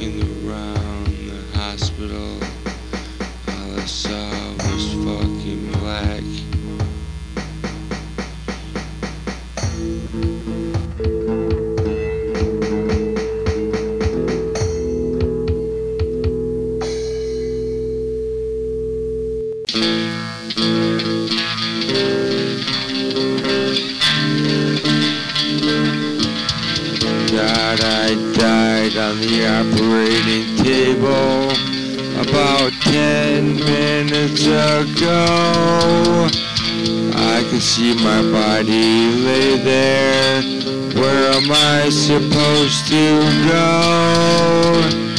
walking around the hospital. All I saw was fucking black. I died on the operating table about ten minutes ago. I can see my body lay there. Where am I supposed to go?